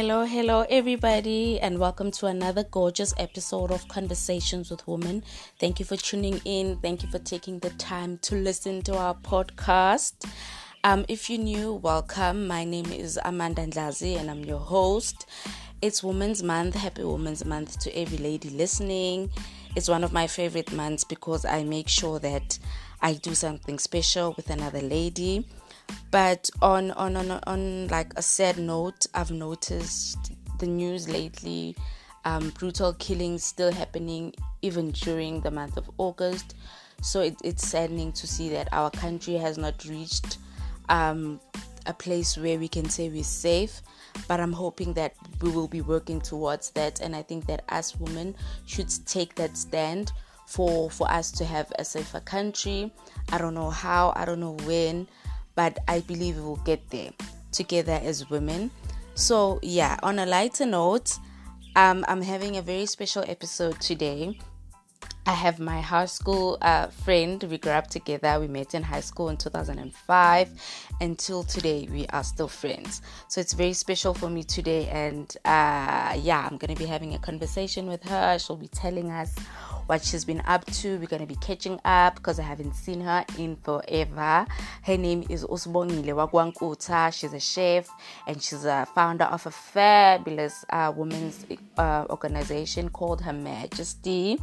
Hello, hello, everybody, and welcome to another gorgeous episode of Conversations with Women. Thank you for tuning in. Thank you for taking the time to listen to our podcast. Um, if you're new, welcome. My name is Amanda Ndlazi, and I'm your host. It's Women's Month. Happy Women's Month to every lady listening. It's one of my favorite months because I make sure that I do something special with another lady. But on on on on like a sad note, I've noticed the news lately. Um, brutal killings still happening even during the month of August. So it, it's saddening to see that our country has not reached um, a place where we can say we're safe. But I'm hoping that we will be working towards that. And I think that as women should take that stand for for us to have a safer country. I don't know how, I don't know when, but I believe we will get there together as women. So yeah, on a lighter note, um, I'm having a very special episode today. I have my high school uh, friend. We grew up together. We met in high school in 2005. Until today, we are still friends. So it's very special for me today. And uh, yeah, I'm going to be having a conversation with her. She'll be telling us what she's been up to. We're going to be catching up because I haven't seen her in forever. Her name is Usbongile Wagwankuta. She's a chef and she's a founder of a fabulous uh, women's uh, organization called Her Majesty.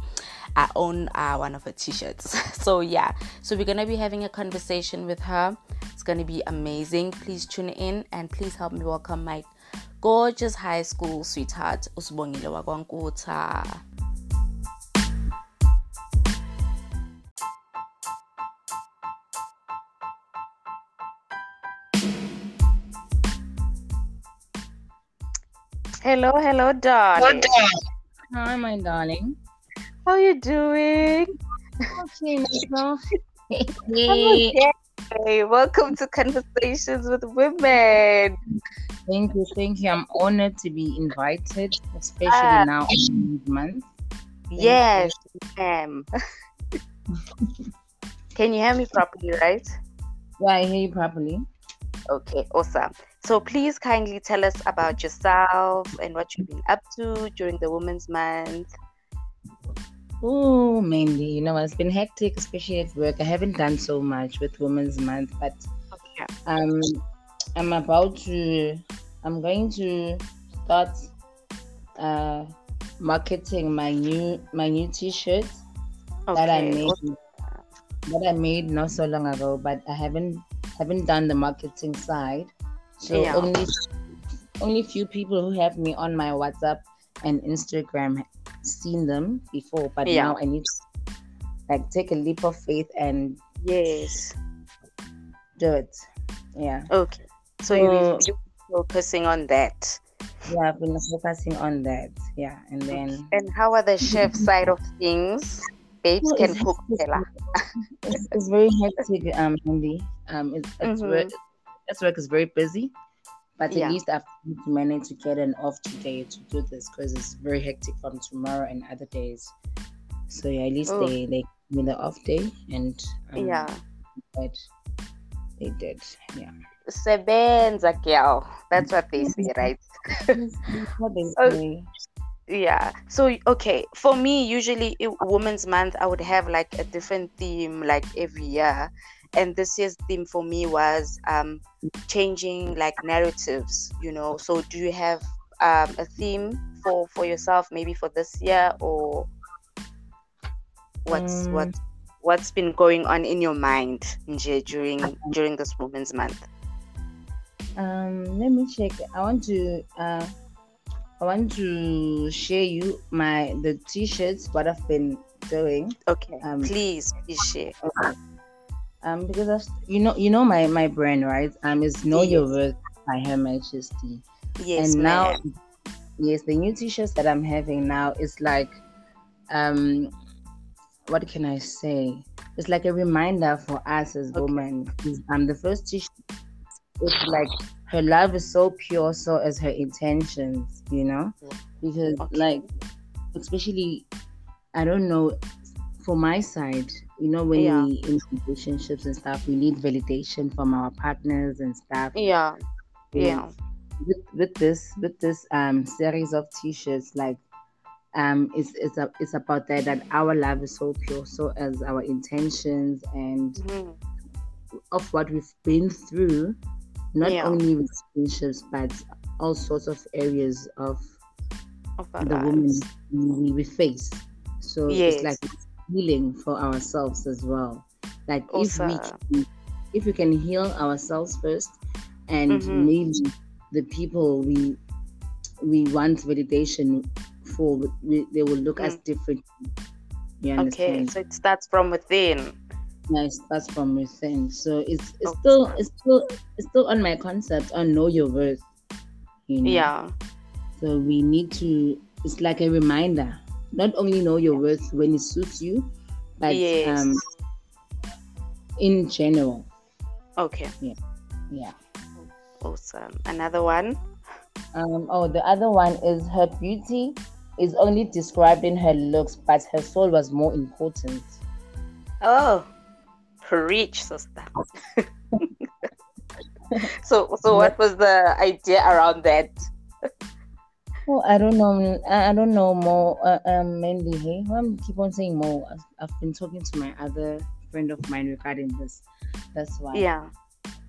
I own uh, one of her t-shirts. so yeah, so we're going to be having a conversation with her. It's going to be amazing. Please tune in and please help me welcome my gorgeous high school sweetheart Usbongile Wagwankuta. Hello, hello, darling. Hi, my darling. How are you doing? Okay, myself. Okay. Welcome to Conversations with Women. Thank you, thank you. I'm honored to be invited, especially Ah. now in month. Thank Yes, ma'am. Can you hear me properly, right? Yeah, I hear you properly. Okay, awesome. So please kindly tell us about yourself and what you've been up to during the Women's Month. Oh, mainly, you know, it's been hectic, especially at work. I haven't done so much with Women's Month, but Okay. um, I'm about to, I'm going to start uh, marketing my new my new T-shirts that I made that I made not so long ago, but I haven't haven't done the marketing side. So Yeah. only only few people who have me on my WhatsApp and Instagram seen them before, but Yeah. now I need to like take a leap of faith and Yes. do it. Yeah. Okay. So you So- you're focusing on that. Yeah, I've been focusing on that. Yeah. And then And how are the chef side of things? Babes Well, can it's cook. Stella. it's, it's very hectic, um, Andy. Um, it's, it's Mhm. work, this work is very busy, but Yeah. at least I've been to get an off today to do this because it's very hectic from tomorrow and other days. So yeah, at least Oh. they they give me the off day and um, Yeah. But they did, yeah. Sebenza girl. That's what they say, right? What they Oh. say. Yeah. So okay, for me, usually i- Women's Month, I would have like a different theme like every year, and this year's theme for me was um changing like narratives. You know. So do you have um a theme for for yourself maybe for this year or what's Um, what what's been going on in your mind nje, during during this Women's Month? Um, let me check. I want to uh, I want to share you my the t-shirts what I've been doing. Okay, Um, please, please share. Um, because I've, you know you know my my brand right? Um, is Know Your Yes. Worth by Her Majesty. Yes, and now, yes, the new t-shirts that I'm having now is like, um, what can I say? It's like a reminder for us as Okay. women. Um, the first t-shirt is like her love is so pure, so as her intentions. You know, because Okay. like, especially, I don't know, for my side, you know, when Yeah. we in relationships and stuff, we need validation from our partners and stuff. Yeah, know. yeah. with, with this with this um series of t-shirts like um it's it's a, it's about that that our love is so pure so as our intentions and mm-hmm. of what we've been through not yeah. only with relationships but all sorts of areas of, of the lives. women we, we face so yes. it's like healing for ourselves as well like awesome. if we can, if we can heal ourselves first and mm-hmm. maybe the people we we want validation for we, they will look mm. as different okay so it starts from within yeah it starts from within so it's it's okay. still it's still it's still on my concept on know your worth you know? yeah so we need to it's like a reminder not only know your worth when it suits you but yes. um in general okay yeah yeah awesome another one um oh the other one is her beauty is only described in her looks, but her soul was more important. Oh, preach, sister. so, so what was the idea around that? Well, I don't know. I don't know more. Uh, um, mainly, hey, I'm keep on saying more. I've, I've been talking to my other friend of mine regarding this. That's why. Yeah.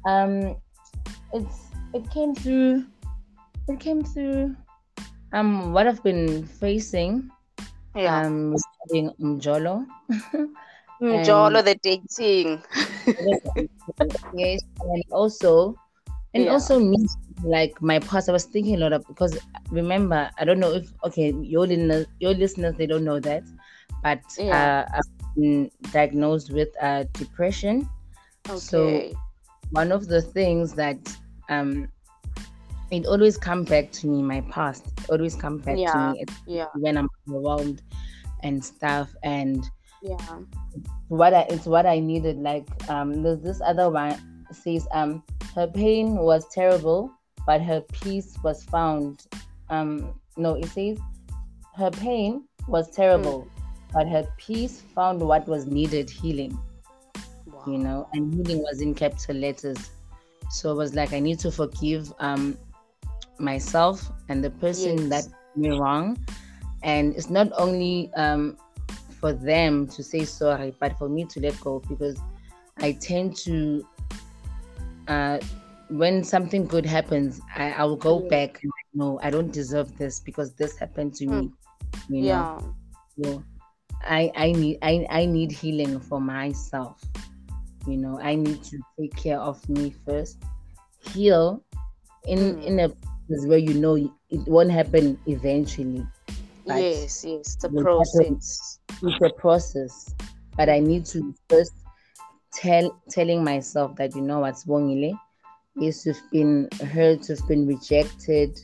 Um, it's it came through. It came through um, what I've been facing, yeah, um, regarding Mjolo. Mjolo, the dating. yes, and also, and yeah. also me, like my past. I was thinking a lot of because remember, I don't know if okay, your listeners, your listeners, they don't know that, but yeah. uh, I've been diagnosed with uh, depression. Okay. So one of the things that um it always come back to me my past it always come back yeah. to me yeah. when i'm overwhelmed and stuff and yeah what i it's what i needed like um there's this other one says um her pain was terrible but her peace was found um no it says her pain was terrible mm. but her peace found what was needed healing wow. you know and healing was in capital letters so it was like i need to forgive um myself and the person yes. that did me wrong. And it's not only um, for them to say sorry, but for me to let go because I tend to, uh, when something good happens, I, I will go mm. back and no, I don't deserve this because this happened to mm. me. You know? Yeah. So I, I need I, I need healing for myself. You know, I need to take care of me first, heal in mm. in a place where you know it won't happen eventually. yes, yes, the a process. It's a process, but I need to first tell telling myself that you know what's wrong, is you've been hurt, you've been rejected.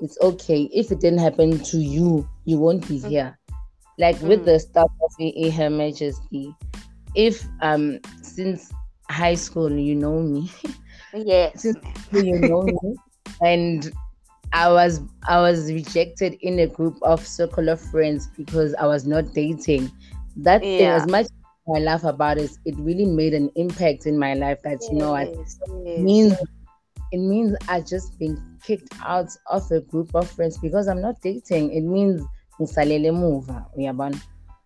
It's okay. If it didn't happen to you, you won't be mm. here. Like mm. with the stuff of a Her Majesty, if um since high school you know me, yes, you know me, and I was I was rejected in a group of circle of friends because I was not dating. That yeah. thing, as much I laugh about is it really made an impact in my life. That yes, you know, it yes. means it means I just been kicked out of a group of friends because I'm not dating. It means ngisalele emuva uyabona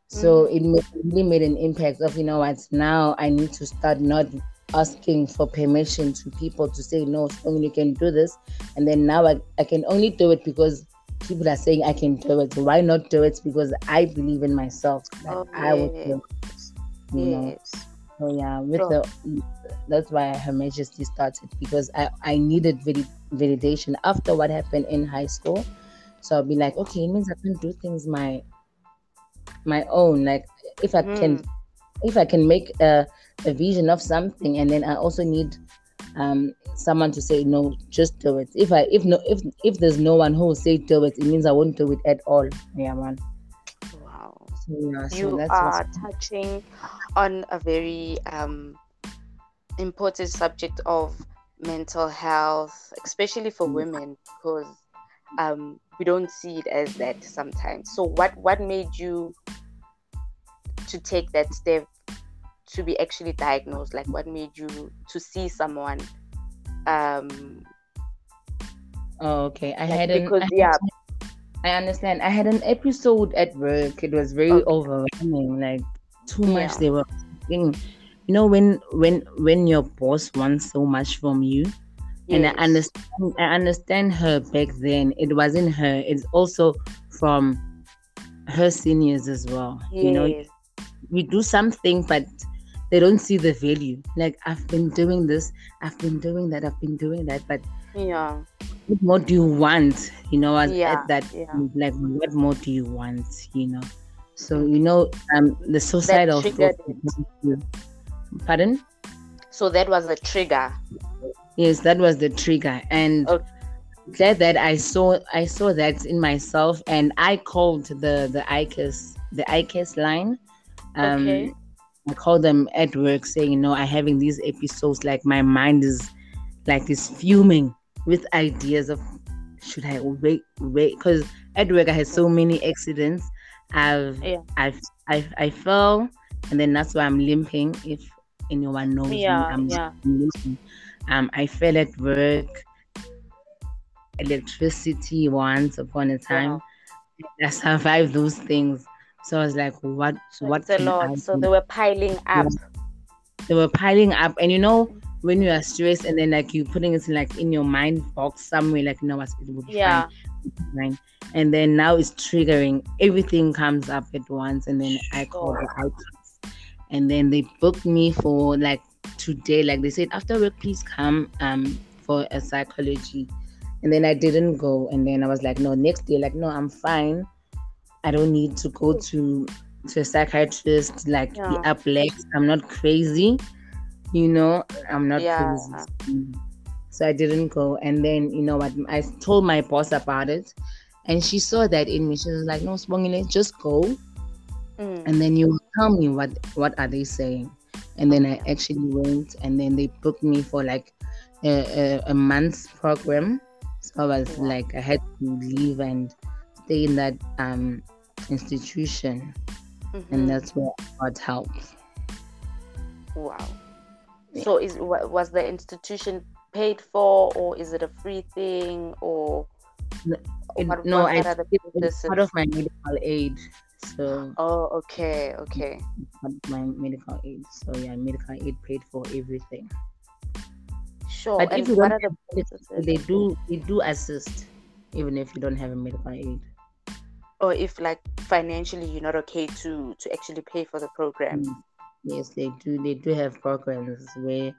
so mm-hmm. it really made an impact of you know what now i need to start not asking for permission to people to say no only you can do this and then now I, I can only do it because people are saying i can do it why not do it because i believe in myself that oh, i would do it, you yes. know so yeah with the that's why her majesty started because i i needed validation after what happened in high school. So i'll be like okay it means i can do things my my own. Like if i mm. can if i can make a a vision of something and then i also need um someone to say no just do it. If i if no if if there's no one who will say do it it means i won't do it at all. Yeah man yeah, so you are touching on a very um important subject of mental health especially for mm. women because um we don't see it as that sometimes so what what made you to take that step to be actually diagnosed? Like, what made you to see someone? Um, Oh, okay. I Like, had an, because had- yeah, I understand. I had an episode at work. It was very Okay. overwhelming. Like too much. Yeah. They were, asking- you know, when when when your boss wants so much from you, and I understand. I understand her back then. It wasn't her. It's also from her seniors as well. You know, we do something, but they don't see the value. Like I've been doing this. I've been doing that. I've been doing that. But yeah, what more do you want? You know, at, Yeah, at that yeah. like what more do you want? You know. So you know, um, the suicide of, triggered of pardon. so that was the trigger. Yes, that was the trigger, and Okay. glad that I saw I saw that in myself, and I called the the ICAS the ICAS line. Um, Okay. I called them at work saying, you know, I'm having these episodes. Like my mind is like is fuming with ideas of should I wait wait because at work I had so many accidents. I've Yeah. I've I've I fell and then that's why I'm limping. If anyone knows Yeah, me, I'm yeah. limping. Um, I fell at work. Electricity once upon a time. Wow. I survived those things. So I was like, what? What it's a lot. So they were piling up. they were piling up and you know when you are stressed and then like you putting it in, like in your mind box somewhere like you know what it will be Yeah. fine, and then now it's triggering. Everything comes up at once and then i call the outcomes. And then they booked me for like today. Like they said after work please come um for a psychology. And then i didn't go. And then i was like no next day. Like no i'm fine. I don't need to go to to a psychiatrist. Like Yeah. be up late i'm not crazy you know i'm not Yeah. crazy so i didn't go and then you know what i told my boss about it and she saw that in me she was like no Sibongile, just go Mm. and then you tell me what what are they saying and then i actually went and then they booked me for like a, a, a month's program so i was Wow. like i had to leave and stay in that um institution Mhm. and that's where i got help Wow. Yeah. So is was the institution paid for, or is it a free thing, or It- what, no what, i what are the it's part of my medical aid so Oh, okay, okay. part of my medical aid so yeah medical aid paid for everything Sure. But and if you what don't are the processes? they do they do assist even if you don't have a medical aid or if like financially you're not okay to to actually pay for the program. Mm. Yes, they do. They do have programs where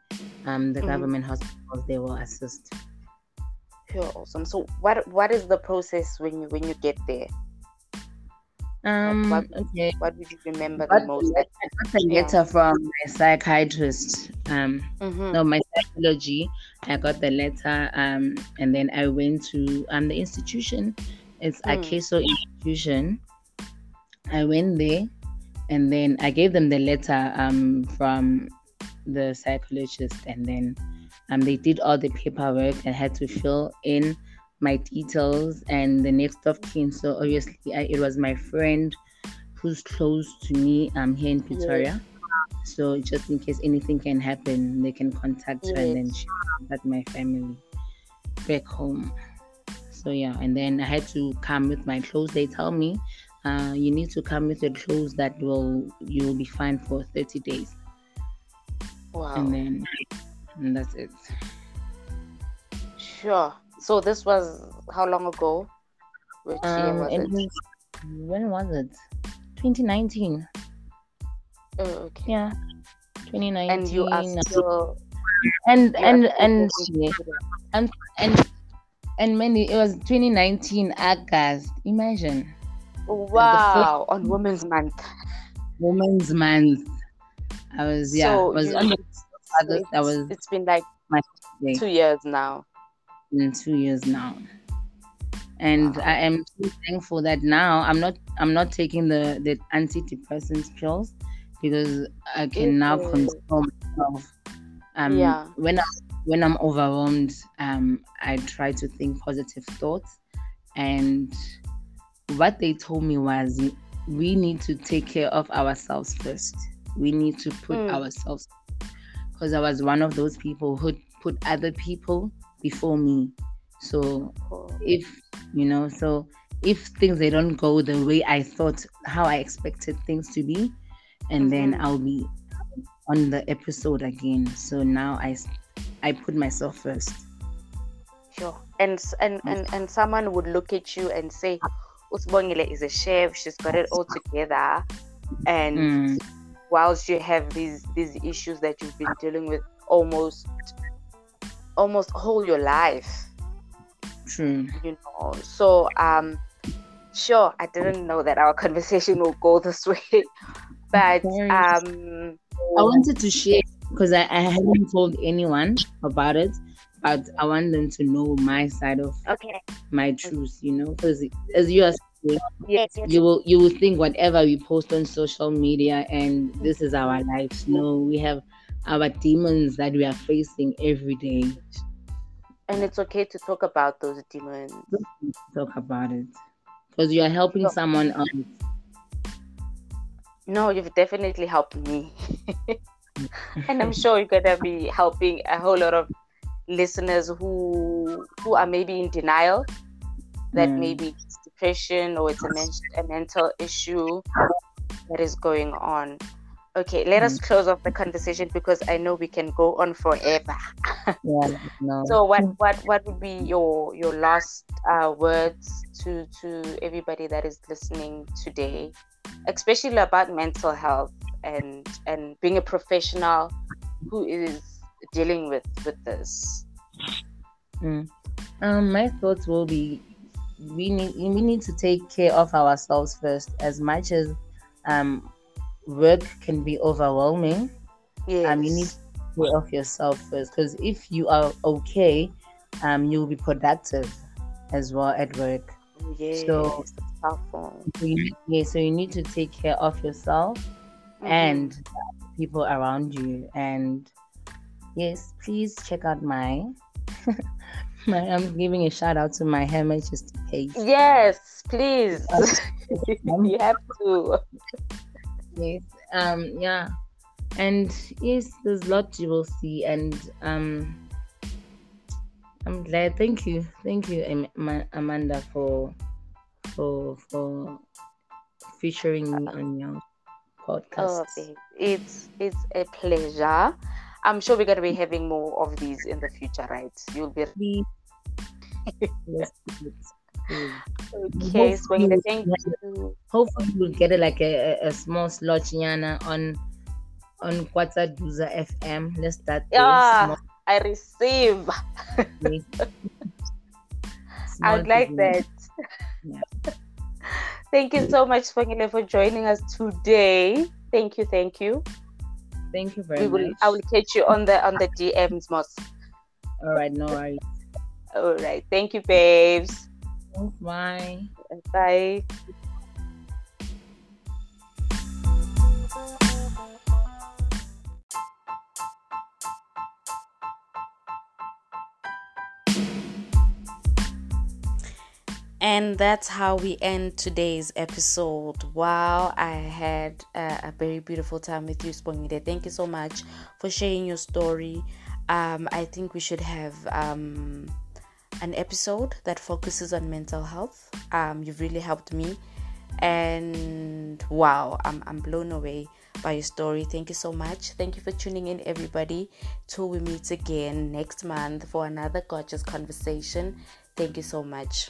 um the Mhm. government hospitals they will assist. Sure, awesome. So what what is the process when you when you get there? Um, what- okay. What would you remember Got the most? I got the Yeah. letter from my psychiatrist. Um, Mhm. no, my psychology. I got the letter. Um, and then I went to um the institution. It's a Mm. Akeso institution. I went there, and then I gave them the letter um from the psychologist, and then um they did all the paperwork. and had to fill in my details and the next of kin. So obviously, I, it was my friend who's close to me um here in Pretoria. So just in case anything can happen, they can contact her and then she contact my family back home. So yeah, and then I had to come with my clothes. They tell me, uh, you need to come with your clothes that will you will be fine for 30 days. Wow. And then and that's it. Sure. So this was how long ago? Which year Um, was it was, when was it? 2019. Oh, okay. Yeah. 2019. And you are still and and and taking and and and many it was 2019 August. Imagine Wow, on Women's Month. Women's Month. I was yeah, So I was on the I was it's been like like, two years now. in two years now, and Wow. I am so thankful that now I'm not I'm not taking the the antidepressant pills because I can now Mhm. control myself. Um, Yeah. When I when I'm overwhelmed, um, I try to think positive thoughts, and what they told me was we need to take care of ourselves first. We need to put Mm. ourselves because I was one of those people who put other people before me. So if you know, so if things they don't go the way I thought, how I expected things to be, and mm-hmm. then I'll be on the episode again. So now I I put myself first. Sure. And and and, and someone would look at you and say, Usbongile is a chef, she's got it all together. And mm. whilst you have these these issues that you've been dealing with almost almost all your life. True. You know. So um sure I didn't know that our conversation will go this way. But um I wanted to share because I, I haven't told anyone about it, but I want them to know my side of okay my truth, you know, because as you are saying, yes, you will you will think whatever we post on social media and this is our lives. No, we have our demons that we are facing every day. And it's okay to talk about those demons. Talk about it. Because you are helping someone else. No, you've definitely helped me. and I'm sure you're gonna be helping a whole lot of listeners who who are maybe in denial that mm. maybe it's depression or it's a, men- a mental issue that is going on. Okay, let mm. us close off the conversation because I know we can go on forever. yeah, no. So what what what would be your your last uh, words to to everybody that is listening today, especially about mental health and and being a professional who is dealing with with this? Mm. Um, my thoughts will be we need we need to take care of ourselves first as much as um work can be overwhelming yes. um you need to take care of yourself first because if you are okay um you'll be productive as well at work yes. so you, yeah so you need to take care of yourself mm-hmm. and people around you and yes, please check out my. my I'm giving a shout out to my Her Majesty page. Yes, please. you have to. Yes. Um. Yeah. And yes, there's a lot you will see, and um. I'm glad. Thank you, thank you, Amanda, for for for featuring me on your podcast. Oh, it's it's a pleasure. I'm sure we're going to be having more of these in the future, right? You'll be. yes. Okay, so thank you. Hopefully, we'll get it like a, a, small slot, Yana, on on Kwataduza FM. Let's start. Yeah, I receive. I would like that. Yeah. thank you so much, Spongile, for joining us today. Thank you, thank you. Thank you very we will, much. I will catch you on the on the DMs, Moss. All right, no worries. All right. Thank you, babes. Bye. Bye. And that's how we end today's episode. Wow, I had a, a very beautiful time with you, Spongide. Thank you so much for sharing your story. Um, I think we should have um, an episode that focuses on mental health. Um, you've really helped me. And wow, I'm, I'm blown away by your story. Thank you so much. Thank you for tuning in, everybody. Till we meet again next month for another gorgeous conversation. Thank you so much.